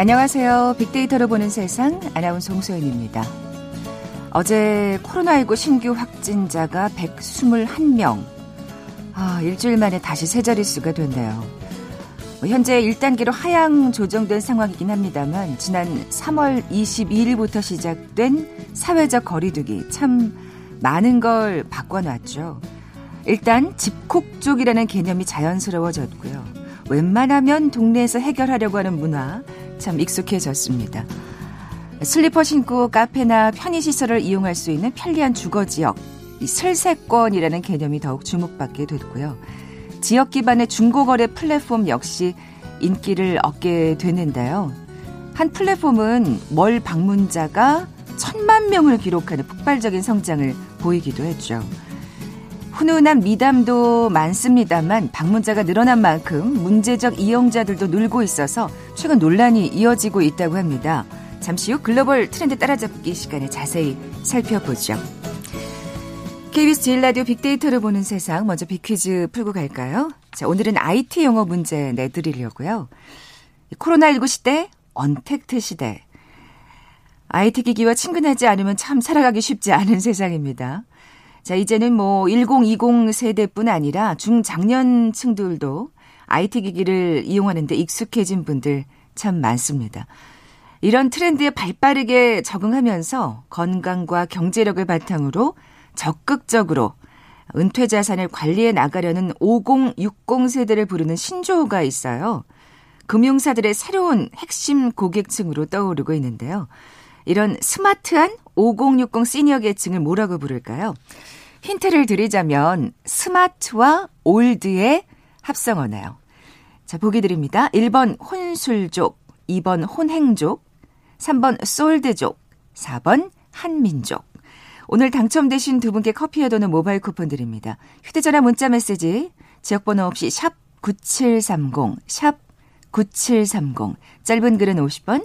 안녕하세요. 빅데이터로 보는 세상 아나운서 홍소연입니다. 어제 코로나19 신규 확진자가 121명. 아, 일주일 만에 다시 세 자릿수가 됐네요. 뭐 현재 1단계로 하향 조정된 상황이긴 합니다만 지난 3월 22일부터 시작된 사회적 거리두기 참 많은 걸 바꿔놨죠. 일단 집콕족이라는 개념이 자연스러워졌고요. 웬만하면 동네에서 해결하려고 하는 문화 참 익숙해졌습니다. 슬리퍼 신고 카페나 편의시설을 이용할 수 있는 편리한 주거지역, 이 슬세권이라는 개념이 더욱 주목받게 됐고요. 지역 기반의 중고거래 플랫폼 역시 인기를 얻게 되는데요. 한 플랫폼은 월 방문자가 천만 명을 기록하는 폭발적인 성장을 보이기도 했죠. 훈훈한 미담도 많습니다만 방문자가 늘어난 만큼 문제적 이용자들도 늘고 있어서 최근 논란이 이어지고 있다고 합니다. 잠시 후 글로벌 트렌드 따라잡기 시간에 자세히 살펴보죠. KBS 제일 라디오 빅데이터를 보는 세상 먼저 빅퀴즈 풀고 갈까요? 자, 오늘은 IT 영어 문제 내드리려고요. 코로나19 시대, 언택트 시대. IT 기기와 친근하지 않으면 참 살아가기 쉽지 않은 세상입니다. 자, 이제는 뭐 1020 세대뿐 아니라 중장년층들도 IT 기기를 이용하는데 익숙해진 분들 참 많습니다. 이런 트렌드에 발빠르게 적응하면서 건강과 경제력을 바탕으로 적극적으로 은퇴 자산을 관리해 나가려는 5060 세대를 부르는 신조어가 있어요. 금융사들의 새로운 핵심 고객층으로 떠오르고 있는데요. 이런 스마트한 5060 시니어 계층을 뭐라고 부를까요? 힌트를 드리자면 스마트와 올드의 합성어네요. 자, 보기 드립니다. 1번 혼술족, 2번 혼행족, 3번 솔드족, 4번 한민족. 오늘 당첨되신 두 분께 커피와 도는 모바일 쿠폰 드립니다. 휴대전화 문자 메시지 지역번호 없이 샵 9730, 샵 9730. 짧은 글은 50원,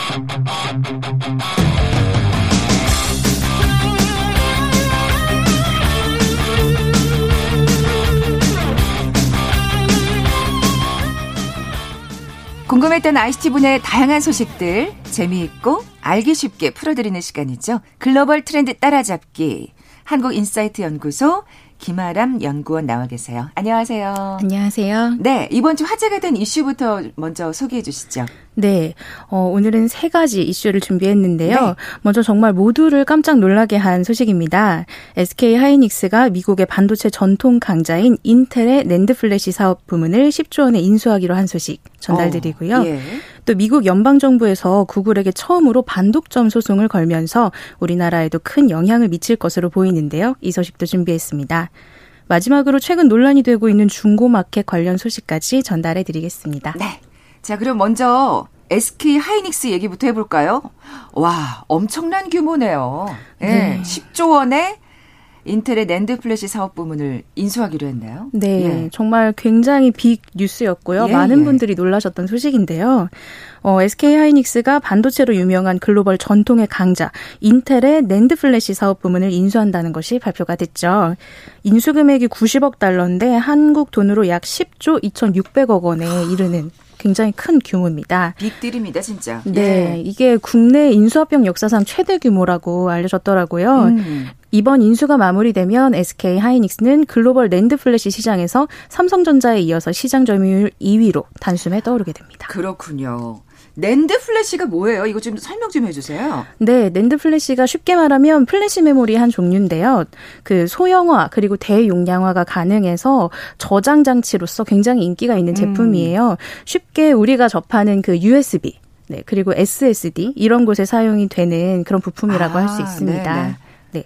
궁금했던 ICT 분야의 다양한 소식들 재미있고 알기 쉽게 풀어드리는 시간이죠. 글로벌 트렌드 따라잡기. 한국인사이트 연구소 김아람 연구원 나와 계세요. 안녕하세요. 안녕하세요. 네, 이번 주 화제가 된 이슈부터 먼저 소개해 주시죠. 네, 어, 오늘은 세 가지 이슈를 준비했는데요. 네. 먼저 정말 모두를 깜짝 놀라게 한 소식입니다. SK 하이닉스가 미국의 반도체 전통 강자인 인텔의 낸드 플래시 사업 부문을 10조 원에 인수하기로 한 소식 전달드리고요. 어, 예. 또 미국 연방정부에서 구글에게 처음으로 반독점 소송을 걸면서 우리나라에도 큰 영향을 미칠 것으로 보이는데요. 이 소식도 준비했습니다. 마지막으로 최근 논란이 되고 있는 중고마켓 관련 소식까지 전달해 드리겠습니다. 네. 자, 그럼 먼저 SK 하이닉스 얘기부터 해볼까요? 와, 엄청난 규모네요. 예, 네. 10조 원에 인텔의 낸드 플래시 사업 부문을 인수하기로 했나요? 네, 예. 정말 굉장히 빅 뉴스였고요. 예, 많은 예. 분들이 놀라셨던 소식인데요. 어, SK 하이닉스가 반도체로 유명한 글로벌 전통의 강자 인텔의 낸드 플래시 사업 부문을 인수한다는 것이 발표가 됐죠. 인수 금액이 90억 달러인데 한국 돈으로 약 10조 2,600억 원에 이르는 굉장히 큰 규모입니다. 빅딜입니다, 진짜. 네, 예. 이게 국내 인수합병 역사상 최대 규모라고 알려졌더라고요. 음. 이번 인수가 마무리되면 SK 하이닉스는 글로벌 낸드 플래시 시장에서 삼성전자에 이어서 시장 점유율 2위로 단숨에 떠오르게 됩니다. 그렇군요. 낸드 플래시가 뭐예요? 이거 좀 설명 좀 해주세요. 네, 낸드 플래시가 쉽게 말하면 플래시 메모리 한 종류인데요. 그 소형화 그리고 대용량화가 가능해서 저장 장치로서 굉장히 인기가 있는 음. 제품이에요. 음. 쉽게 우리가 접하는 그 USB 네, 그리고 SSD 이런 곳에 사용이 되는 그런 부품이라고 아, 할수 있습니다. 네네. 네.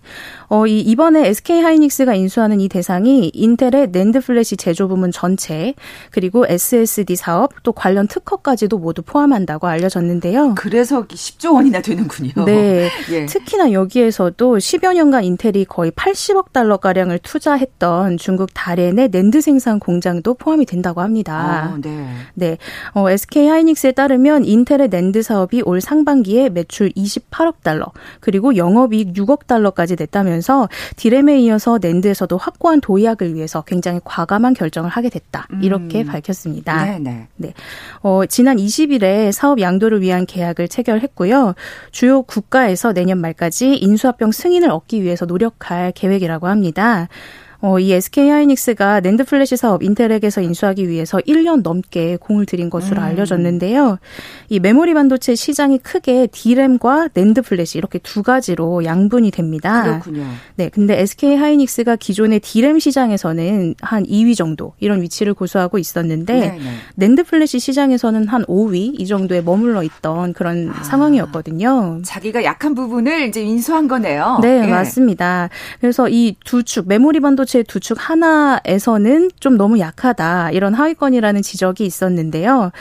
어, 이 이번에 SK 하이닉스가 인수하는 이 대상이 인텔의 낸드 플래시 제조 부문 전체 그리고 SSD 사업 또 관련 특허까지도 모두 포함한다고 알려졌는데요. 그래서 10조 원이나 되는군요. 네. 예. 특히나 여기에서도 10여 년간 인텔이 거의 80억 달러 가량을 투자했던 중국 다롄의 낸드 생산 공장도 포함이 된다고 합니다. 어, 네. 네. 어, SK 하이닉스에 따르면 인텔의 낸드 사업이 올 상반기에 매출 28억 달러 그리고 영업이익 6억 달러까지 냈다면 서 디램에 이어서 낸드에서도 확고한 도약을 위해서 굉장히 과감한 결정을 하게 됐다. 이렇게 음. 밝혔습니다. 네네. 네. 네. 어, 지난 20일에 사업 양도를 위한 계약을 체결했고요. 주요 국가에서 내년 말까지 인수합병 승인을 얻기 위해서 노력할 계획이라고 합니다. 어, 이 SK 하이닉스가 낸드 플래시 사업 인텔에게서 인수하기 위해서 1년 넘게 공을 들인 것으로 음. 알려졌는데요. 이 메모리 반도체 시장이 크게 D램과 낸드 플래시 이렇게 두 가지로 양분이 됩니다. 그렇군요. 네, 근데 SK 하이닉스가 기존의 D램 시장에서는 한 2위 정도 이런 위치를 고수하고 있었는데 네네. 낸드 플래시 시장에서는 한 5위 이 정도에 머물러 있던 그런 아, 상황이었거든요. 자기가 약한 부분을 이제 인수한 거네요. 네, 예. 맞습니다. 그래서 이 두 축 메모리 반도체 반도체 두축 하나에서는 좀 너무 약하다 이런 하위권이라는 지적이 있었는데요.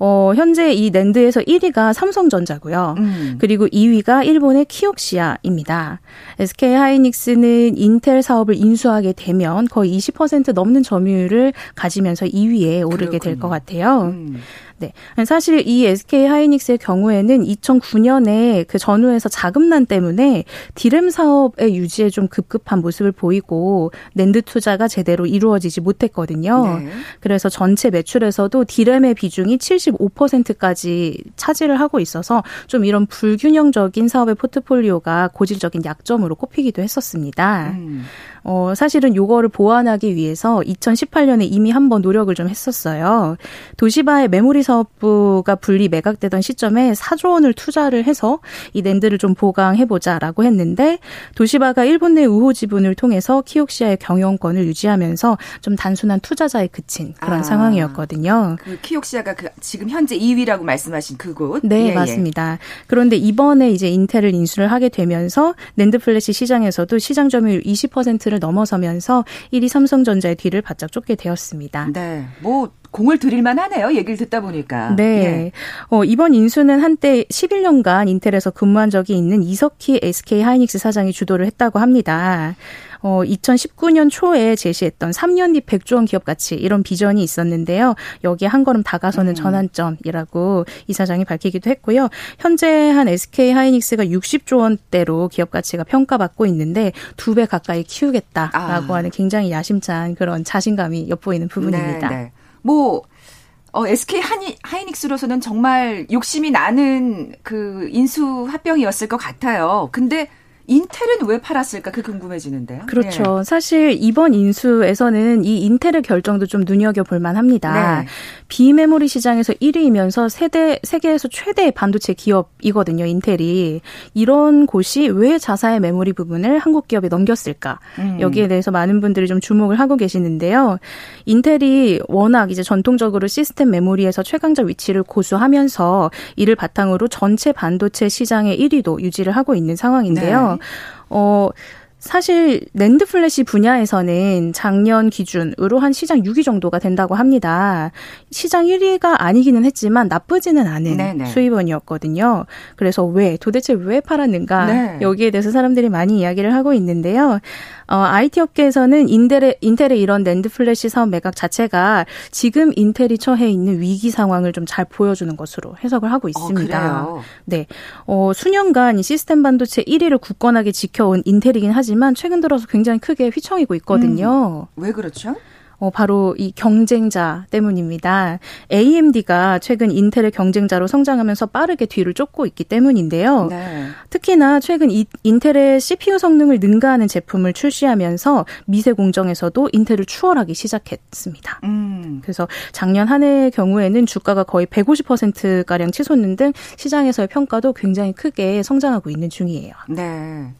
어, 현재 이 낸드에서 1위가 삼성전자고요. 음. 그리고 2위가 일본의 키옥시아입니다. SK 하이닉스는 인텔 사업을 인수하게 되면 거의 20% 넘는 점유율을 가지면서 2위에 오르게 될 것 같아요. 음. 네. 사실 이 SK 하이닉스의 경우에는 2009년에 그 전후에서 자금난 때문에 디램 사업의 유지에 좀 급급한 모습을 보이고 낸드 투자가 제대로 이루어지지 못했거든요. 네. 그래서 전체 매출에서도 디램의 비중이 75%까지 차지를 하고 있어서 좀 이런 불균형적인 사업의 포트폴리오가 고질적인 약점으로 꼽히기도 했었습니다. 음. 어, 사실은 요거를 보완하기 위해서 2018년에 이미 한번 노력을 좀 했었어요. 도시바의 메모리 사업부가 분리 매각되던 시점에 4조 원을 투자를 해서 이 낸드를 좀 보강해보자라고 했는데 도시바가 일본 내 우호 지분을 통해서 키옥시아의 경영권을 유지하면서 좀 단순한 투자자에 그친 그런 아, 상황이었거든요. 그 키옥시아가 그 지금 현재 2위라고 말씀하신 그곳? 네, 예, 예. 맞습니다. 예. 그런데 이번에 이제 인텔을 인수를 하게 되면서 낸드 플래시 시장에서도 시장 점유율 20%를 10%를 넘어서면서 1위 삼성전자의 뒤를 바짝 쫓게 되었습니다. 네. 뭐 공을 들일 만 하네요. 얘기를 듣다 보니까. 네. 예. 어, 이번 인수는 한때 11년간 인텔에서 근무한 적이 있는 이석희 SK 하이닉스 사장이 주도를 했다고 합니다. 어, 2019년 초에 제시했던 3년 뒤 100조 원 기업 가치 이런 비전이 있었는데요. 여기에 한 걸음 다가서는 음. 전환점이라고 이 사장이 밝히기도 했고요. 현재 한 SK 하이닉스가 60조 원대로 기업 가치가 평가받고 있는데 두 배 가까이 키우겠다라고 아. 하는 굉장히 야심찬 그런 자신감이 엿보이는 부분입니다. 네, 네. 뭐 어, SK 하니, 하이닉스로서는 정말 욕심이 나는 그 인수 합병이었을 것 같아요. 근데 인텔은 왜 팔았을까? 그 궁금해지는데요. 그렇죠. 네. 사실 이번 인수에서는 이 인텔의 결정도 좀 눈여겨 볼 만합니다. 네. 비메모리 시장에서 1위이면서 세대 세계에서 최대의 반도체 기업이거든요. 인텔이 이런 곳이 왜 자사의 메모리 부분을 한국 기업에 넘겼을까? 음. 여기에 대해서 많은 분들이 좀 주목을 하고 계시는데요. 인텔이 워낙 이제 전통적으로 시스템 메모리에서 최강자 위치를 고수하면서 이를 바탕으로 전체 반도체 시장의 1위도 유지를 하고 있는 상황인데요. 네. 어, 사실 낸드 플래시 분야에서는 작년 기준으로 한 시장 6위 정도가 된다고 합니다. 시장 1위가 아니기는 했지만 나쁘지는 않은 네네. 수입원이었거든요. 그래서 왜 도대체 왜 팔았는가 네. 여기에 대해서 사람들이 많이 이야기를 하고 있는데요. 어, IT 업계에서는 인텔의, 인텔의 이런 낸드 플래시 사업 매각 자체가 지금 인텔이 처해 있는 위기 상황을 좀 잘 보여주는 것으로 해석을 하고 어, 있습니다. 어, 네. 어, 수년간 이 시스템 반도체 1위를 굳건하게 지켜온 인텔이긴 하지만 최근 들어서 굉장히 크게 휘청이고 있거든요. 음, 왜 그렇죠? 어, 바로 이 경쟁자 때문입니다. AMD가 최근 인텔의 경쟁자로 성장하면서 빠르게 뒤를 쫓고 있기 때문인데요. 네. 특히나 최근 이, 인텔의 CPU 성능을 능가하는 제품을 출시하면서 미세 공정에서도 인텔을 추월하기 시작했습니다. 음. 그래서 작년 한 해의 경우에는 주가가 거의 150%가량 치솟는 등 시장에서의 평가도 굉장히 크게 성장하고 있는 중이에요. 네.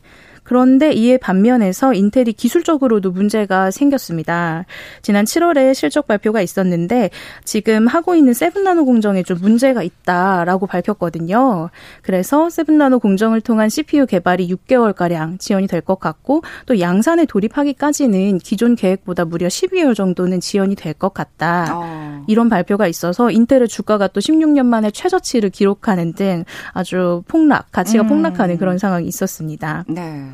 그런데 이에 반면에서 인텔이 기술적으로도 문제가 생겼습니다. 지난 7월에 실적 발표가 있었는데 지금 하고 있는 세븐나노 공정에 좀 문제가 있다라고 밝혔거든요. 그래서 세븐나노 공정을 통한 CPU 개발이 6개월가량 지연이 될 것 같고 또 양산에 돌입하기까지는 기존 계획보다 무려 12개월 정도는 지연이 될 것 같다. 어. 이런 발표가 있어서 인텔의 주가가 또 16년 만에 최저치를 기록하는 등 아주 폭락, 가치가 음. 폭락하는 그런 상황이 있었습니다. 네.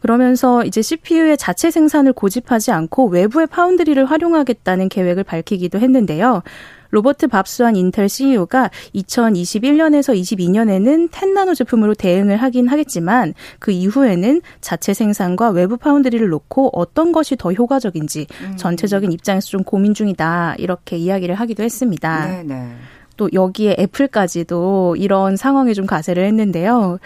그러면서 이제 CPU의 자체 생산을 고집하지 않고 외부의 foundry를 활용하겠다는 계획을 밝히기도 했는데요. 로버트 밥 스완 인텔 CEO가 2021년에서 22년에는 10나노 제품으로 대응을 하긴 하겠지만 그 이후에는 자체 생산과 외부 foundry를 놓고 어떤 것이 더 효과적인지 음. 전체적인 입장에서 좀 고민 중이다 이렇게 이야기를 하기도 했습니다. 네네. 네. 또 여기에 애플까지도 이런 상황에 좀 가세를 했는데요.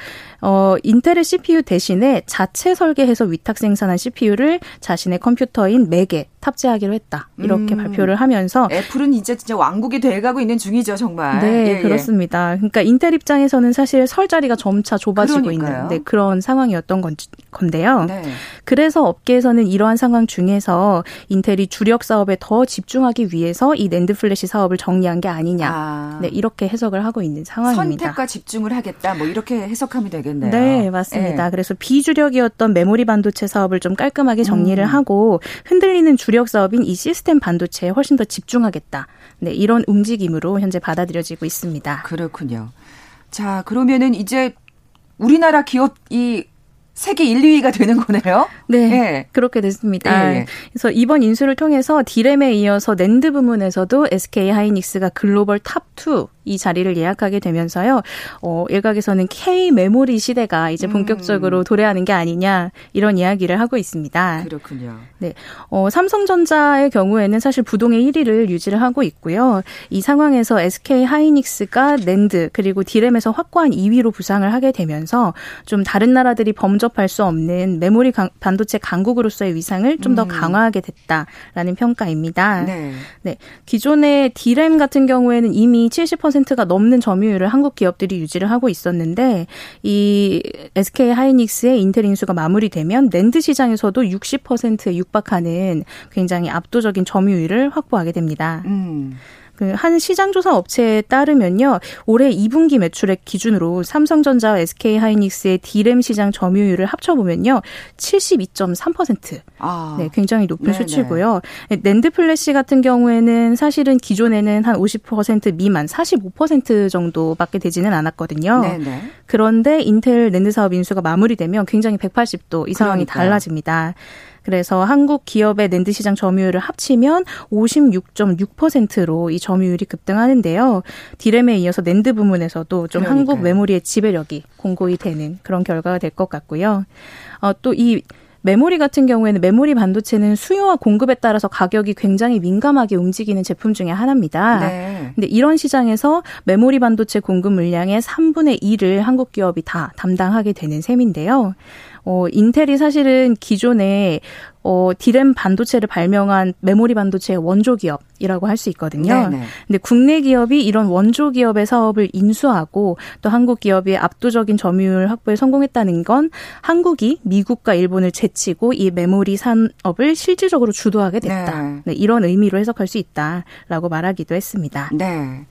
어, 인텔의 CPU 대신에 자체 설계해서 위탁 생산한 CPU를 자신의 컴퓨터인 맥에 탑재하기로 했다. 이렇게 음. 발표를 하면서 애플은 이제 진짜 왕국이 돼가고 있는 중이죠, 정말. 네, 예, 예. 그렇습니다. 예. 그러니까 인텔 입장에서는 사실 설 자리가 점차 좁아지고 그러니까요. 있는 네, 그런 상황이었던 건, 건데요. 네. 그래서 업계에서는 이러한 상황 중에서 인텔이 주력 사업에 더 집중하기 위해서 이 NAND flash 사업을 정리한 게 아니냐. 아. 네, 이렇게 해석을 하고 있는 상황입니다. 선택과 집중을 하겠다. 뭐 이렇게 해석하면 되겠네요. 네, 맞습니다. 네. 그래서 비주력이었던 메모리 반도체 사업을 좀 깔끔하게 정리를 음. 하고 흔들리는 주력 주력 사업인 이 시스템 반도체에 훨씬 더 집중하겠다. 네, 이런 움직임으로 현재 받아들여지고 있습니다. 그렇군요. 자, 그러면은 이제 우리나라 기업이 세계 1, 2위가 되는 거네요. 네, 네. 그렇게 됐습니다. 네. 그래서 이번 인수를 통해서 디램에 이어서 낸드 부문에서도 SK 하이닉스가 글로벌 top 2 이 자리를 예약하게 되면서요. 어, 일각에서는 K 메모리 시대가 이제 본격적으로 음. 도래하는 게 아니냐 이런 이야기를 하고 있습니다. 그렇군요. 네. 어, 삼성전자의 경우에는 사실 부동의 1위를 유지를 하고 있고요. 이 상황에서 SK 하이닉스가 낸드 그리고 디램에서 확고한 2위로 부상을 하게 되면서 좀 다른 나라들이 범접할 수 없는 메모리 강, 반도체 강국으로서의 위상을 좀더 음. 강화하게 됐다라는 평가입니다. 네. 네. 기존의 디램 같은 경우에는 이미 70% 10%가 넘는 점유율을 한국 기업들이 유지를 하고 있었는데 이 SK 하이닉스의 인텔 인수가 마무리되면 랜드 시장에서도 60%에 육박하는 굉장히 압도적인 점유율을 확보하게 됩니다. 음. 그 한 시장조사 업체에 따르면요. 올해 2분기 매출액 기준으로 삼성전자와 SK하이닉스의 D램 시장 점유율을 합쳐보면요. 72.3%. 아. 네, 굉장히 높은 네네. 수치고요. NAND flash 같은 경우에는 사실은 기존에는 한 50% 미만, 45% 정도밖에 되지는 않았거든요. 네네. 그런데 인텔 낸드 사업 인수가 마무리되면 굉장히 180도 이 상황이 그러니까요. 달라집니다. 그래서 한국 기업의 낸드 시장 점유율을 합치면 56.6%로 이 점유율이 급등하는데요. 디램에 이어서 낸드 부문에서도 좀 그러니까요. 한국 메모리의 지배력이 공고히 되는 그런 결과가 될 것 같고요. 어, 또이 메모리 같은 경우에는 메모리 반도체는 수요와 공급에 따라서 가격이 굉장히 민감하게 움직이는 제품 중에 하나입니다. 네. 근데 이런 시장에서 메모리 반도체 공급 물량의 3분의 1을 한국 기업이 다 담당하게 되는 셈인데요. 어, 인텔이 사실은 기존에 어, 디램 반도체를 발명한 메모리 반도체의 원조 기업이라고 할 수 있거든요. 네네. 근데 국내 기업이 이런 원조 기업의 사업을 인수하고 또 한국 기업이 압도적인 점유율 확보에 성공했다는 건 한국이 미국과 일본을 제치고 이 메모리 산업을 실질적으로 주도하게 됐다. 네. 네, 이런 의미로 해석할 수 있다라고 말하기도 했습니다. 네.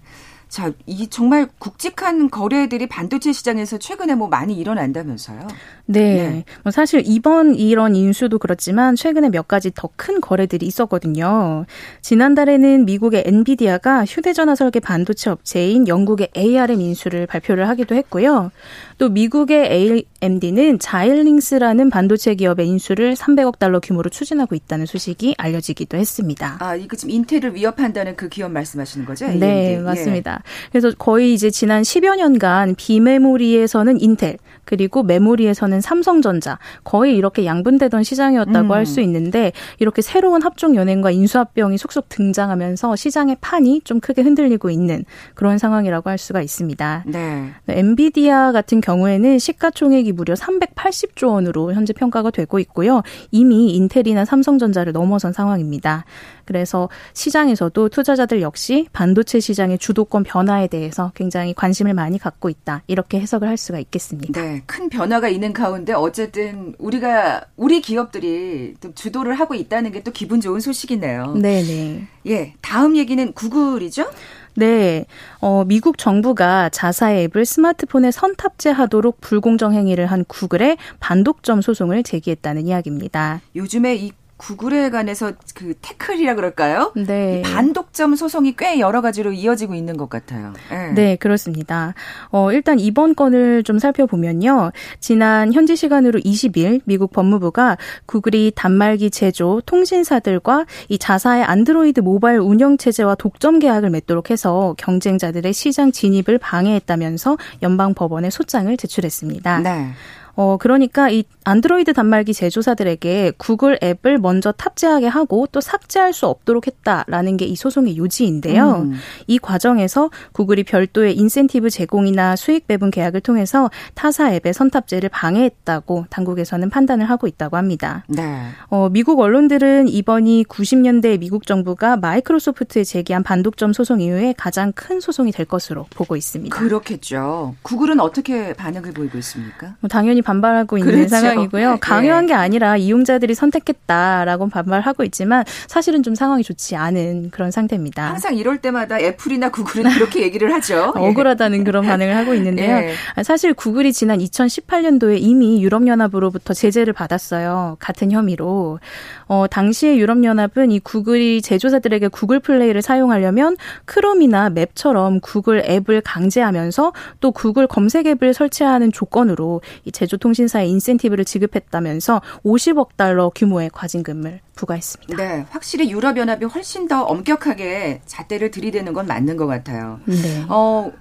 자, 이 정말 굵직한 거래들이 반도체 시장에서 최근에 뭐 많이 일어난다면서요? 네. 네. 뭐 사실 이번 이런 인수도 그렇지만 최근에 몇 가지 더 큰 거래들이 있었거든요. 지난달에는 미국의 엔비디아가 휴대전화 설계 반도체 업체인 영국의 ARM 인수를 발표를 하기도 했고요. 또 미국의 AMD는 자일링스라는 반도체 기업의 인수를 300억 달러 규모로 추진하고 있다는 소식이 알려지기도 했습니다. 아, 이거 지금 인텔을 위협한다는 그 기업 말씀하시는 거죠? AMD. 네, 맞습니다. 예. 그래서 거의 이제 지난 10여 년간 비메모리에서는 인텔, 그리고 메모리에서는 삼성전자 거의 이렇게 양분되던 시장이었다고 음. 할수 있는데 이렇게 새로운 합종 연행과 인수합병이 속속 등장하면서 시장의 판이 좀 크게 흔들리고 있는 그런 상황이라고 할 수가 있습니다. 네. 엔비디아 같은 경우에는 시가총액이 무려 380조 원으로 현재 평가가 되고 있고요. 이미 인텔이나 삼성전자를 넘어선 상황입니다. 그래서 시장에서도 투자자들 역시 반도체 시장의 주도권 변화에 대해서 굉장히 관심을 많이 갖고 있다. 이렇게 해석을 할 수가 있겠습니다. 네. 네, 큰 변화가 있는 가운데 어쨌든 우리가 우리 기업들이 또 주도를 하고 있다는 게 또 기분 좋은 소식이네요. 네, 네. 예, 다음 얘기는 구글이죠? 네. 어, 미국 정부가 자사의 앱을 스마트폰에 선탑재하도록 불공정 행위를 한 구글에 반독점 소송을 제기했다는 이야기입니다. 요즘에 이 구글에 관해서 그 태클이라 그럴까요? 네. 반독점 소송이 꽤 여러 가지로 이어지고 있는 것 같아요. 네, 네 그렇습니다. 어, 일단 이번 건을 좀 살펴보면요. 지난 현지 시간으로 20일 미국 법무부가 구글이 단말기 제조 통신사들과 이 자사의 안드로이드 모바일 운영 체제와 독점 계약을 맺도록 해서 경쟁자들의 시장 진입을 방해했다면서 연방 법원에 소장을 제출했습니다. 네. 어, 그러니까 이 안드로이드 단말기 제조사들에게 구글 앱을 먼저 탑재하게 하고 또 삭제할 수 없도록 했다라는 게 이 소송의 요지인데요. 음. 이 과정에서 구글이 별도의 인센티브 제공이나 수익 배분 계약을 통해서 타사 앱의 선탑재를 방해했다고 당국에서는 판단을 하고 있다고 합니다. 네. 어, 미국 언론들은 이번이 90년대 미국 정부가 마이크로소프트에 제기한 반독점 소송 이후에 가장 큰 소송이 될 것으로 보고 있습니다. 그렇겠죠. 구글은 어떻게 반응을 보이고 있습니까? 뭐 당연히 반발하고 있는 그렇죠. 상황이고요. 네. 강요한 게 아니라 이용자들이 선택했다라고 반발하고 있지만 사실은 좀 상황이 좋지 않은 그런 상태입니다. 항상 이럴 때마다 애플이나 구글은 그렇게 얘기를 하죠. 억울하다는 그런 반응을 하고 있는데요. 예. 사실 구글이 지난 2018년도에 이미 유럽연합으로부터 제재를 받았어요. 같은 혐의로. 어, 당시에 유럽연합은 이 구글이 제조사들에게 구글 플레이를 사용하려면 크롬이나 맵처럼 구글 앱을 강제하면서 또 구글 검색 앱을 설치하는 조건으로 이 제조 통신사에 인센티브를 지급했다면서 50억 달러 규모의 과징금을 부과했습니다. 네, 확실히 유럽연합이 훨씬 더 엄격하게 잣대를 들이대는 건 맞는 것 같아요. 네. 어,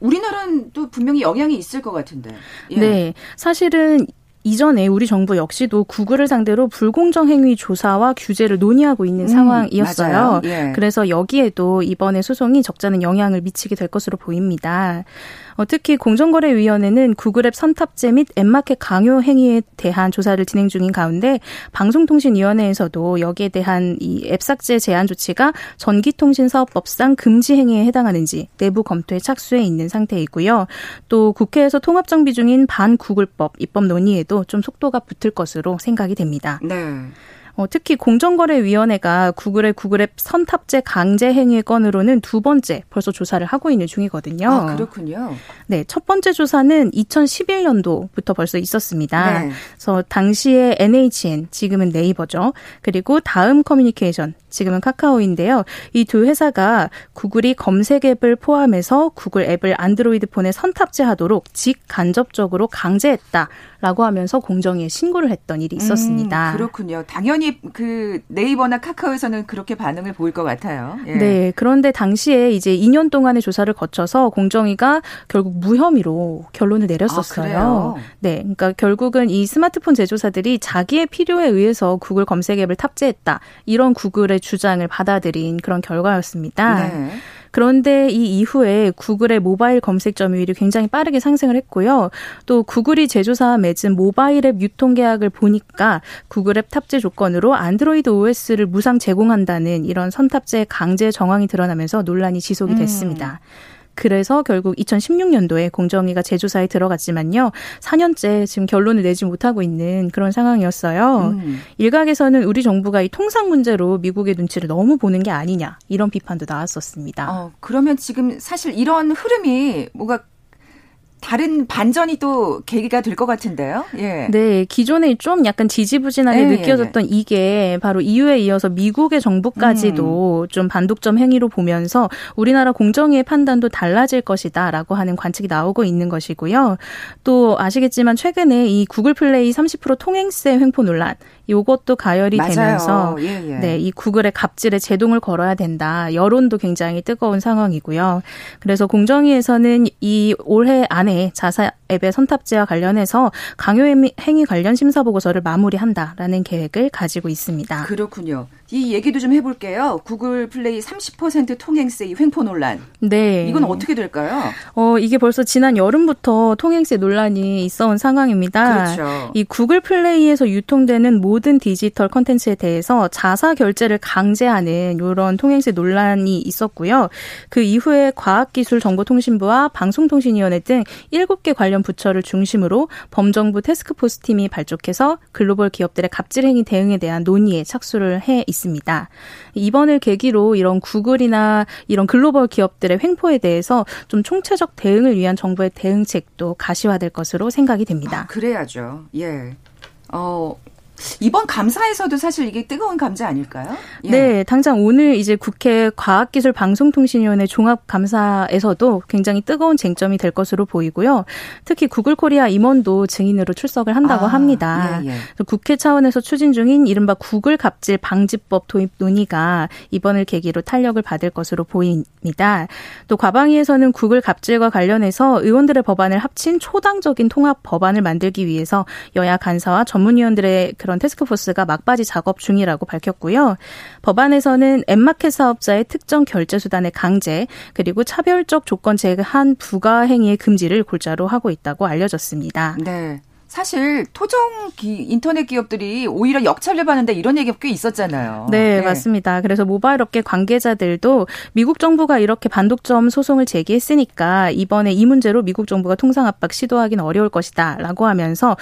우리나라는 또 분명히 영향이 있을 것 같은데. 예. 네, 사실은 이전에 우리 정부 역시도 구글을 상대로 불공정 행위 조사와 규제를 논의하고 있는 음, 상황이었어요. 예. 그래서 여기에도 이번에 소송이 적잖은 영향을 미치게 될 것으로 보입니다. 어, 특히 공정거래위원회는 구글앱 선탑재 및 앱마켓 강요 행위에 대한 조사를 진행 중인 가운데 방송통신위원회에서도 여기에 대한 이 앱 삭제 제한 조치가 전기통신사업법상 금지 행위에 해당하는지 내부 검토에 착수해 있는 상태이고요. 또 국회에서 통합정비 중인 반구글법 입법 논의에도 좀 속도가 붙을 것으로 생각이 됩니다. 네. 어, 특히 공정거래위원회가 구글의 구글앱 선탑재 강제 행위의 건으로는 두 번째 벌써 조사를 하고 있는 중이거든요. 아, 그렇군요. 네, 첫 번째 조사는 2011년도부터 벌써 있었습니다. 네. 그래서 당시에 NHN, 지금은 네이버죠. 그리고 다음 커뮤니케이션, 지금은 카카오인데요. 이 두 회사가 구글이 검색 앱을 포함해서 구글 앱을 안드로이드 폰에 선탑재하도록 직간접적으로 강제했다 라고 하면서 공정위에 신고를 했던 일이 있었습니다. 음, 그렇군요. 당연히 그 네이버나 카카오에서는 그렇게 반응을 보일 것 같아요. 예. 네. 그런데 당시에 이제 2년 동안의 조사를 거쳐서 공정위가 결국 무혐의로 결론을 내렸었어요. 아, 네. 그러니까 결국은 이 스마트폰 제조사들이 자기의 필요에 의해서 구글 검색 앱을 탑재했다. 이런 구글의 주장을 받아들인 그런 결과였습니다. 네. 그런데 이 이후에 구글의 모바일 검색 점유율이 굉장히 빠르게 상승을 했고요. 또 구글이 제조사와 맺은 모바일 앱 유통 계약을 보니까 구글 앱 탑재 조건으로 안드로이드 OS를 무상 제공한다는 이런 선탑재 강제 정황이 드러나면서 논란이 지속이 음. 됐습니다. 음. 그래서 결국 2016년도에 공정위가 제조사에 들어갔지만요. 4년째 지금 결론을 내지 못하고 있는 그런 상황이었어요. 음. 일각에서는 우리 정부가 이 통상 문제로 미국의 눈치를 너무 보는 게 아니냐 이런 비판도 나왔었습니다. 어, 그러면 지금 사실 이런 흐름이 뭐가 다른 반전이 또 계기가 될 것 같은데요. 예. 네, 기존에 좀 약간 지지부진하게 네, 느껴졌던 네. 이게 바로 이유에 이어서 미국의 정부까지도 음. 좀 반독점 행위로 보면서 우리나라 공정위의 판단도 달라질 것이다라고 하는 관측이 나오고 있는 것이고요. 또 아시겠지만 최근에 이 구글 플레이 30% 통행세 횡포 논란 요것도 가열이 맞아요. 되면서 예, 예. 네, 이 구글의 갑질에 제동을 걸어야 된다. 여론도 굉장히 뜨거운 상황이고요. 그래서 공정위에서는 이 올해 안에 자사 앱의 선탑제와 관련해서 강요 행위 관련 심사 보고서를 마무리한다라는 계획을 가지고 있습니다. 그렇군요. 이 얘기도 좀 해볼게요. 구글 플레이 30% 통행세 횡포 논란. 네. 이건 어떻게 될까요? 어, 이게 벌써 지난 여름부터 통행세 논란이 있어온 상황입니다. 그렇죠. 이 구글 플레이에서 유통되는 모든 디지털 컨텐츠에 대해서 자사 결제를 강제하는 이런 통행세 논란이 있었고요. 그 이후에 과학기술정보통신부와 방송통신위원회 등 7개 관련 관련 부처를 중심으로 범정부 테스크포스 팀이 발족해서 글로벌 기업들의 갑질 행위 대응에 대한 논의에 착수를 해 있습니다. 이번을 계기로 이런 구글이나 이런 글로벌 기업들의 횡포에 대해서 좀 총체적 대응을 위한 정부의 대응책도 가시화될 것으로 생각이 됩니다. 아, 그래야죠. 예. 어, 이번 감사에서도 사실 이게 뜨거운 감자 아닐까요? 예. 네, 당장 오늘 이제 국회 과학기술방송통신위원회 종합감사에서도 굉장히 뜨거운 쟁점이 될 것으로 보이고요. 특히 구글 코리아 임원도 증인으로 출석을 한다고 아, 합니다. 예, 예. 국회 차원에서 추진 중인 이른바 구글 갑질 방지법 도입 논의가 이번을 계기로 탄력을 받을 것으로 보입니다. 또 과방위에서는 구글 갑질과 관련해서 의원들의 법안을 합친 초당적인 통합 법안을 만들기 위해서 여야 간사와 전문위원들의 그런 테스크포스가 막바지 작업 중이라고 밝혔고요. 법안에서는 앱마켓 사업자의 특정 결제 수단의 강제 그리고 차별적 조건 제한 부가 행위의 금지를 골자로 하고 있다고 알려졌습니다. 네. 사실 토종 기, 인터넷 기업들이 오히려 역찰을 받는데 이런 얘기가 꽤 있었잖아요. 네, 네, 맞습니다. 그래서 모바일 업계 관계자들도 미국 정부가 이렇게 반독점 소송을 제기했으니까 이번에 이 문제로 미국 정부가 통상 압박 시도하기는 어려울 것이다라고 하면서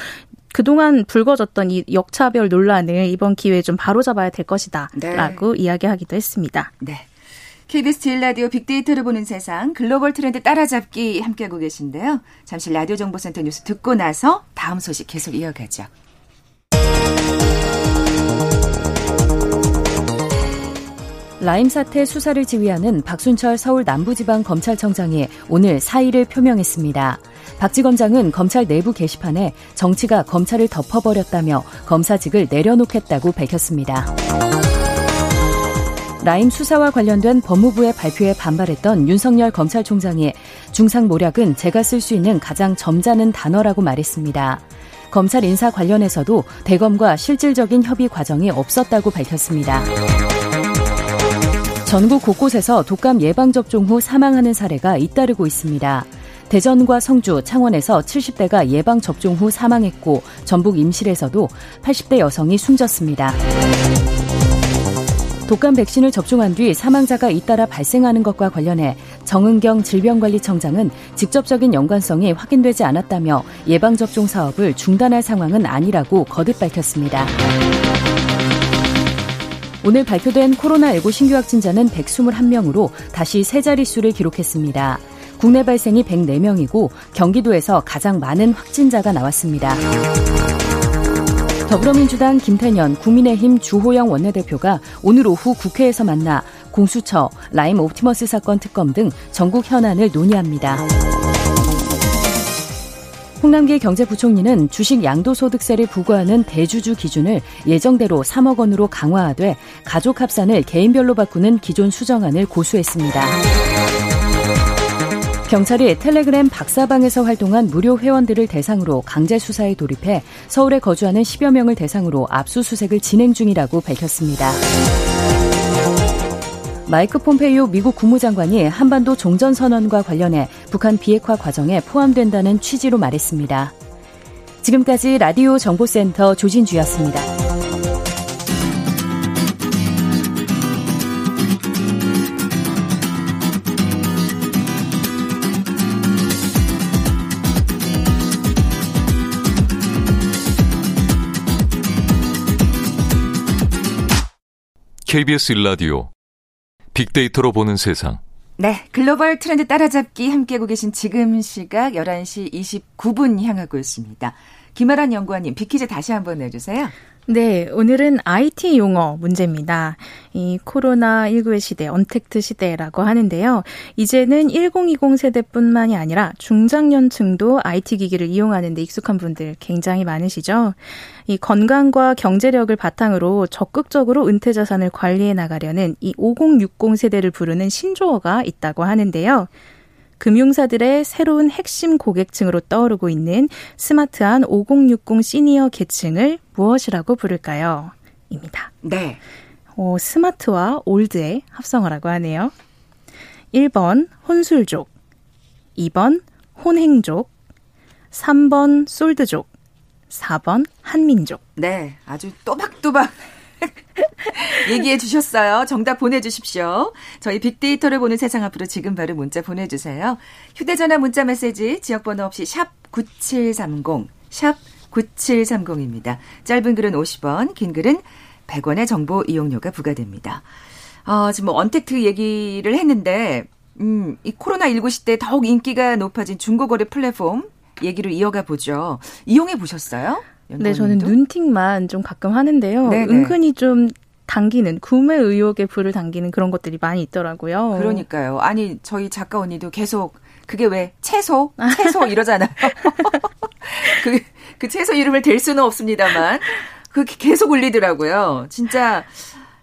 그동안 불거졌던 이 역차별 논란을 이번 기회에 좀 바로잡아야 될 것이다. 네. 라고 이야기하기도 했습니다. 네. KBS 제일 라디오 빅데이터를 보는 세상 글로벌 트렌드 따라잡기 함께하고 계신데요. 잠시 라디오 정보센터 뉴스 듣고 나서 다음 소식 계속 이어가죠. 라임 사태 수사를 지휘하는 박순철 서울 남부지방검찰청장이 오늘 사의를 표명했습니다. 박지 검장은 검찰 내부 게시판에 정치가 검찰을 덮어버렸다며 검사직을 내려놓겠다고 밝혔습니다. 라임 수사와 관련된 법무부의 발표에 반발했던 윤석열 검찰총장이 중상모략은 제가 쓸 수 있는 가장 점잖은 단어라고 말했습니다. 검찰 인사 관련해서도 대검과 실질적인 협의 과정이 없었다고 밝혔습니다. 전국 곳곳에서 독감 예방접종 후 사망하는 사례가 잇따르고 있습니다. 대전과 성주, 창원에서 70대가 예방 접종 후 사망했고 전북 임실에서도 80대 여성이 숨졌습니다. 독감 백신을 접종한 뒤 사망자가 잇따라 발생하는 것과 관련해 정은경 질병관리청장은 직접적인 연관성이 확인되지 않았다며 예방접종 사업을 중단할 상황은 아니라고 거듭 밝혔습니다. 오늘 발표된 코로나19 신규 확진자는 121명으로 다시 세 자릿수를 기록했습니다. 국내 발생이 104명이고 경기도에서 가장 많은 확진자가 나왔습니다. 더불어민주당 김태년, 국민의힘 주호영 원내대표가 오늘 오후 국회에서 만나 공수처, 라임 옵티머스 사건 특검 등 전국 현안을 논의합니다. 홍남기 경제부총리는 주식 양도소득세를 부과하는 대주주 기준을 예정대로 3억 원으로 강화하되 가족 합산을 개인별로 바꾸는 기존 수정안을 고수했습니다. 경찰이 텔레그램 박사방에서 활동한 무료 회원들을 대상으로 강제 수사에 돌입해 서울에 거주하는 10여 명을 대상으로 압수수색을 진행 중이라고 밝혔습니다. 마이크 폼페이오 미국 국무장관이 한반도 종전 선언과 관련해 북한 비핵화 과정에 포함된다는 취지로 말했습니다. 지금까지 라디오 정보센터 조진주였습니다. KBS 일라디오 빅데이터로 보는 세상. 네, 글로벌 트렌드 따라잡기 함께하고 계신 지금 시각 11시 29분 향하고 있습니다. 김아란 연구원님, 빅퀴즈 다시 한번 내주세요. 네, 오늘은 IT 용어 문제입니다. 이 코로나19의 시대, 언택트 시대라고 하는데요. 이제는 1020 세대뿐만이 아니라 중장년층도 IT 기기를 이용하는 데 익숙한 분들 굉장히 많으시죠? 이 건강과 경제력을 바탕으로 적극적으로 은퇴 자산을 관리해 나가려는 이 5060 세대를 부르는 신조어가 있다고 하는데요. 금융사들의 새로운 핵심 고객층으로 떠오르고 있는 스마트한 5060 시니어 계층을 무엇이라고 부를까요? 입니다. 네. 어, 스마트와 올드의 합성어라고 하네요. 1번 혼술족, 2번 혼행족, 3번 솔드족, 4번 한민족. 네, 아주 또박또박 얘기해 주셨어요. 정답 보내주십시오. 저희 빅데이터를 보는 세상 앞으로 지금 바로 문자 보내주세요. 휴대전화 문자 메시지 지역번호 없이 샵 9730, 샵 9730입니다. 짧은 글은 50원, 긴 글은 100원의 정보 이용료가 부과됩니다. 어, 지금 뭐 언택트 얘기를 했는데, 음, 이 코로나19 시대 더욱 인기가 높아진 중고거래 플랫폼 얘기를 이어가 보죠. 이용해 보셨어요? 네, 저는 눈팅만 좀 가끔 하는데요. 네네. 은근히 좀 당기는 구매 의욕에 불을 당기는 그런 것들이 많이 있더라고요. 그러니까요. 아니 저희 작가 언니도 계속 그게 왜 채소 채소 이러잖아요. 그, 그 채소 이름을 댈 수는 없습니다만 그 계속 울리더라고요. 진짜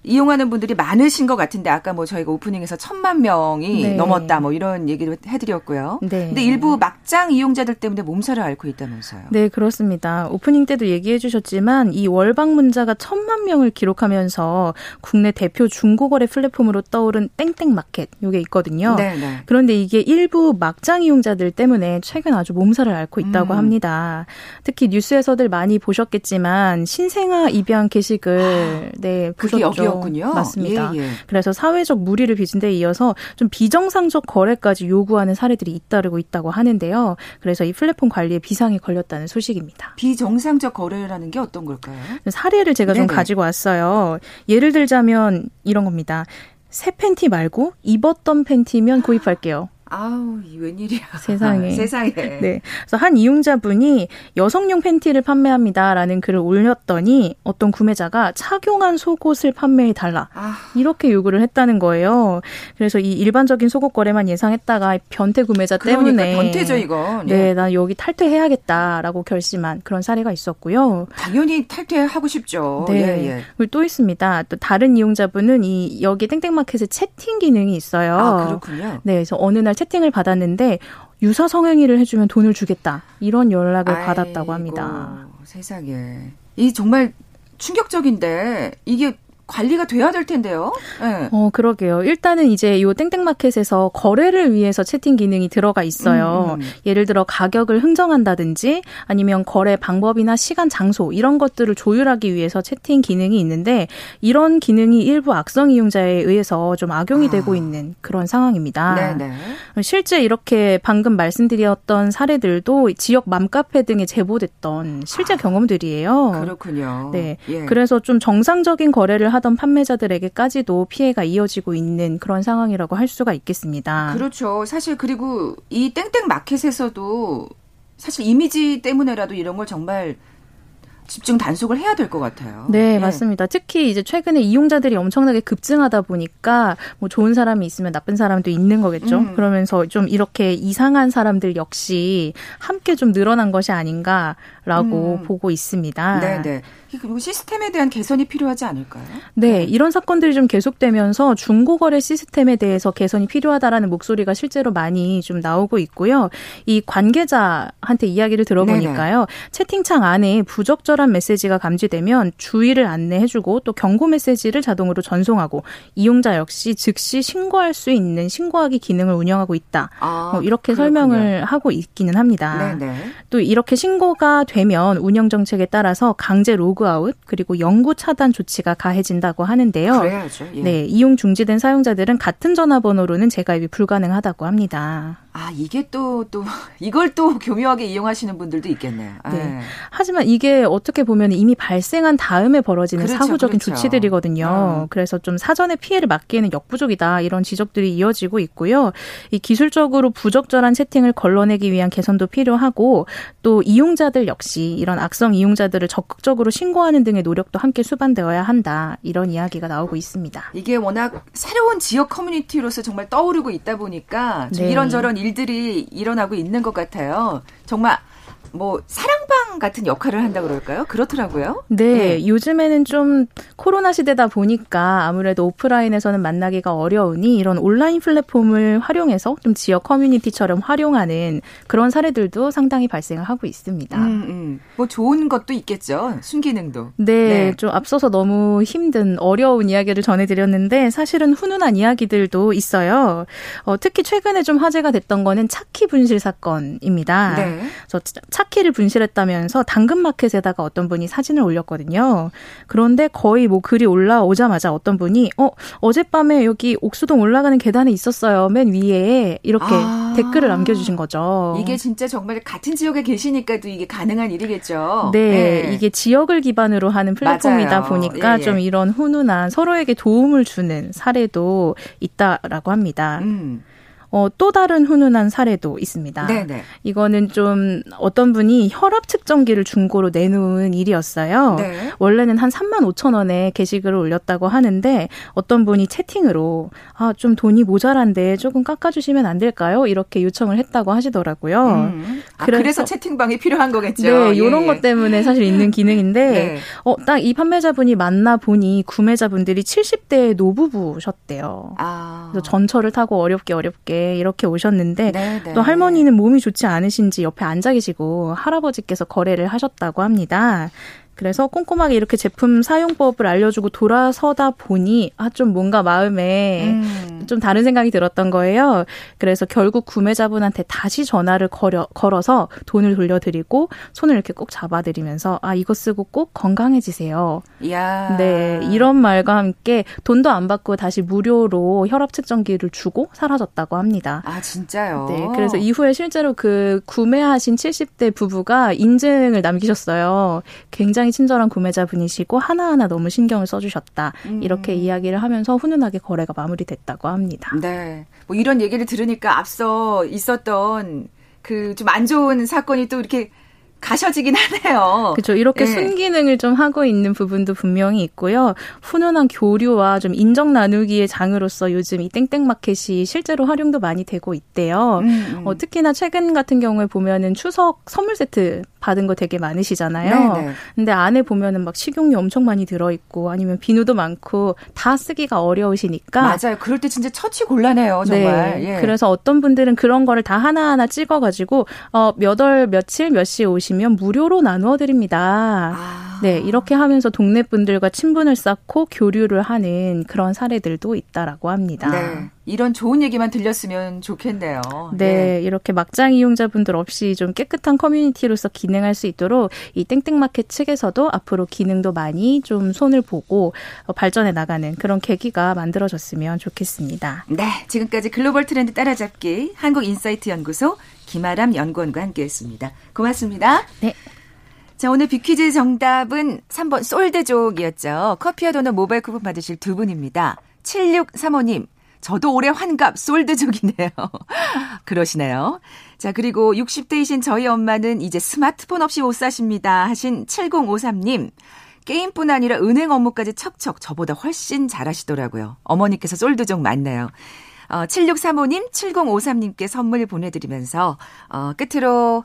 이용하는 분들이 많으신 것 같은데 아까 뭐 저희가 오프닝에서 천만 명이 네. 넘었다 뭐 이런 얘기를 해드렸고요. 네. 근데 일부 막장 이용자들 때문에 몸살을 앓고 있다면서요. 네 그렇습니다. 오프닝 때도 얘기해 주셨지만 이 월방 문자가 천만 명을 기록하면서 국내 대표 중고거래 플랫폼으로 떠오른 땡땡 마켓 요게 있거든요. 네네. 네. 그런데 이게 일부 막장 이용자들 때문에 최근 아주 몸살을 앓고 있다고 음. 합니다. 특히 뉴스에서들 많이 보셨겠지만 신생아 입양 게시글 아, 네 보셨죠. 그렇군요. 맞습니다. 예, 예. 그래서 사회적 무리를 빚은 데 이어서 좀 비정상적 거래까지 요구하는 사례들이 잇따르고 있다고 하는데요. 그래서 이 플랫폼 관리에 비상이 걸렸다는 소식입니다. 비정상적 거래라는 게 어떤 걸까요? 사례를 제가 네네. 좀 가지고 왔어요. 예를 들자면 이런 겁니다. 새 팬티 말고 입었던 팬티면 구입할게요. 아우, 웬일이야. 세상에. 세상에. 네. 그래서 한 이용자분이 여성용 팬티를 판매합니다라는 글을 올렸더니 어떤 구매자가 착용한 속옷을 판매해 달라. 아. 이렇게 요구를 했다는 거예요. 그래서 이 일반적인 속옷 거래만 예상했다가 변태 구매자 그러니까 때문에 변태죠, 이거. 네, 네 난 여기 탈퇴해야겠다라고 결심한 그런 사례가 있었고요. 당연히 탈퇴하고 싶죠. 네. 예, 예. 그리고 또 있습니다. 또 다른 이용자분은 이 여기 땡땡마켓에 채팅 기능이 있어요. 아, 그렇군요. 네, 그래서 어느 날 채팅을 받았는데 유사 성행위를 해주면 돈을 주겠다 이런 연락을 아이고, 받았다고 합니다. 세상에 이 정말 충격적인데 이게 관리가 돼야 될 텐데요. 네. 어, 그러게요. 일단은 이제 요 땡땡마켓에서 거래를 위해서 채팅 기능이 들어가 있어요. 음, 음. 예를 들어 가격을 흥정한다든지 아니면 거래 방법이나 시간, 장소 이런 것들을 조율하기 위해서 채팅 기능이 있는데 이런 기능이 일부 악성 이용자에 의해서 좀 악용이 아. 되고 있는 그런 상황입니다. 네네. 실제 이렇게 방금 말씀드렸던 사례들도 지역 맘카페 등에 제보됐던 실제 아. 경험들이에요. 그렇군요. 네. 예. 그래서 좀 정상적인 거래를 하던 판매자들에게까지도 피해가 이어지고 있는 그런 상황이라고 할 수가 있겠습니다. 그렇죠. 사실 그리고 이 땡땡 마켓에서도 사실 이미지 때문에라도 이런 걸 정말 집중 단속을 해야 될 것 같아요. 네, 네, 맞습니다. 특히 이제 최근에 이용자들이 엄청나게 급증하다 보니까 뭐 좋은 사람이 있으면 나쁜 사람도 있는 거겠죠. 음. 그러면서 좀 이렇게 이상한 사람들 역시 함께 좀 늘어난 것이 아닌가라고 음. 보고 있습니다. 네, 네. 그리고 시스템에 대한 개선이 필요하지 않을까요? 네, 네, 이런 사건들이 좀 계속되면서 중고거래 시스템에 대해서 개선이 필요하다라는 목소리가 실제로 많이 좀 나오고 있고요. 이 관계자한테 이야기를 들어보니까요. 네네. 채팅창 안에 부적절한 메시지가 감지되면 주의를 안내해주고 또 경고 메시지를 자동으로 전송하고 이용자 역시 즉시 신고할 수 있는 신고하기 기능을 운영하고 있다. 아, 뭐 이렇게 그렇군요. 설명을 하고 있기는 합니다. 네네. 또 이렇게 신고가 되면 운영 정책에 따라서 강제 로그 로그아웃 그리고 영구 차단 조치가 가해진다고 하는데요. 그래야죠. 예. 네, 이용 중지된 사용자들은 같은 전화번호로는 재가입이 불가능하다고 합니다. 아, 이게 또, 또, 이걸 또 교묘하게 이용하시는 분들도 있겠네요. 네. 네. 하지만 이게 어떻게 보면 이미 발생한 다음에 벌어지는 그렇죠, 사후적인 그렇죠. 조치들이거든요. 음. 그래서 좀 사전에 피해를 막기에는 역부족이다. 이런 지적들이 이어지고 있고요. 이 기술적으로 부적절한 채팅을 걸러내기 위한 개선도 필요하고 또 이용자들 역시 이런 악성 이용자들을 적극적으로 신고하는 등의 노력도 함께 수반되어야 한다. 이런 이야기가 나오고 있습니다. 이게 워낙 새로운 지역 커뮤니티로서 정말 떠오르고 있다 보니까 네. 이런저런 일 일들이 일어나고 있는 것 같아요. 정말 뭐 사랑방 같은 역할을 한다 그럴까요? 그렇더라고요. 네, 네, 요즘에는 좀 코로나 시대다 보니까 아무래도 오프라인에서는 만나기가 어려우니 이런 온라인 플랫폼을 활용해서 좀 지역 커뮤니티처럼 활용하는 그런 사례들도 상당히 발생을 하고 있습니다. 음, 음. 뭐 좋은 것도 있겠죠. 순기능도. 네, 네, 좀 앞서서 너무 힘든 어려운 이야기를 전해드렸는데 사실은 훈훈한 이야기들도 있어요. 어, 특히 최근에 좀 화제가 됐던 거는 차키 분실 사건입니다. 네. 저차 키를 분실했다면 올리면서 당근마켓에다가 어떤 분이 사진을 올렸거든요. 그런데 거의 뭐 글이 올라오자마자 어떤 분이 어 어젯밤에 여기 옥수동 올라가는 계단에 있었어요. 맨 위에 이렇게 아. 댓글을 남겨주신 거죠. 이게 진짜 정말 같은 지역에 계시니까도 이게 가능한 일이겠죠. 네, 네. 이게 지역을 기반으로 하는 플랫폼이다 맞아요. 보니까 예, 예. 좀 이런 훈훈한 서로에게 도움을 주는 사례도 있다라고 합니다. 음. 어, 또 다른 훈훈한 사례도 있습니다. 네네. 이거는 좀 어떤 분이 혈압 측정기를 중고로 내놓은 일이었어요. 네. 원래는 한 3만 5천 원에 게시글을 올렸다고 하는데 어떤 분이 채팅으로 아, 좀 돈이 모자란데 조금 깎아주시면 안 될까요? 이렇게 요청을 했다고 하시더라고요. 음. 아, 그래서, 그래서, 채팅방이 필요한 거겠죠. 네, 이런 예. 것 때문에 사실 있는 기능인데 네. 어, 딱 이 판매자분이 만나 보니 구매자분들이 70대 노부부셨대요. 아. 그래서 전철을 타고 어렵게 어렵게 이렇게 오셨는데 네 네. 또 네. 할머니는 몸이 좋지 않으신지 옆에 앉아 계시고 할아버지께서 거래를 하셨다고 합니다. 그래서 꼼꼼하게 이렇게 제품 사용법을 알려주고 돌아서다 보니 아 좀 뭔가 마음에 음. 좀 다른 생각이 들었던 거예요. 그래서 결국 구매자분한테 다시 전화를 걸어, 걸어서 돈을 돌려드리고 손을 이렇게 꼭 잡아드리면서 아 이거 쓰고 꼭 건강해지세요. 야. 네 이런 말과 함께 돈도 안 받고 다시 무료로 혈압 측정기를 주고 사라졌다고 합니다. 아 진짜요? 네 그래서 이후에 실제로 그 구매하신 70대 부부가 인증을 남기셨어요. 굉장히 굉장히 친절한 구매자분이시고 하나하나 너무 신경을 써주셨다. 음. 이렇게 이야기를 하면서 훈훈하게 거래가 마무리됐다고 합니다. 네. 뭐 이런 얘기를 들으니까 앞서 있었던 그 좀 안 좋은 사건이 또 이렇게 가셔지긴 하네요. 그렇죠. 이렇게 네. 순기능을 좀 하고 있는 부분도 분명히 있고요. 훈훈한 교류와 좀 인정 나누기의 장으로서 요즘 이 땡땡 마켓이 실제로 활용도 많이 되고 있대요. 음, 음. 어, 특히나 최근 같은 경우에 보면은 추석 선물 세트 받은 거 되게 많으시잖아요. 네네. 네. 근데 안에 보면은 막 식용유 엄청 많이 들어 있고 아니면 비누도 많고 다 쓰기가 어려우시니까. 맞아요. 그럴 때 진짜 처치 곤란해요. 정말. 네. 예. 그래서 어떤 분들은 그런 거를 다 하나하나 찍어 가지고 어, 몇 월 며칠 몇 시에 오시 오시면 무료로 나누어 드립니다. 아. 네, 이렇게 하면서 동네 분들과 친분을 쌓고 교류를 하는 그런 사례들도 있다라고 합니다. 네. 이런 좋은 얘기만 들렸으면 좋겠네요. 네, 네, 이렇게 막장 이용자분들 없이 좀 깨끗한 커뮤니티로서 기능할 수 있도록 이 땡땡마켓 측에서도 앞으로 기능도 많이 좀 손을 보고 어, 발전해 나가는 그런 계기가 만들어졌으면 좋겠습니다. 네, 지금까지 글로벌 트렌드 따라잡기 한국인사이트 연구소 김아람 연구원과 함께했습니다. 고맙습니다. 네. 자, 오늘 빅퀴즈 정답은 3번 솔드족이었죠. 커피와 도넛 모바일 쿠폰 받으실 두 분입니다. 7635님, 저도 올해 환갑 솔드족이네요. 그러시네요. 자, 그리고 60대이신 저희 엄마는 이제 스마트폰 없이 못 사십니다. 하신 7053님. 게임뿐 아니라 은행 업무까지 척척 저보다 훨씬 잘하시더라고요. 어머니께서 솔드족 맞네요. 어, 7635님, 7053님께 선물 보내드리면서, 어, 끝으로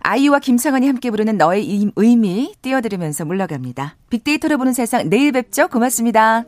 아이유와 김상은이 함께 부르는 너의 의미 띄워드리면서 물러갑니다. 빅데이터로 보는 세상 내일 뵙죠. 고맙습니다.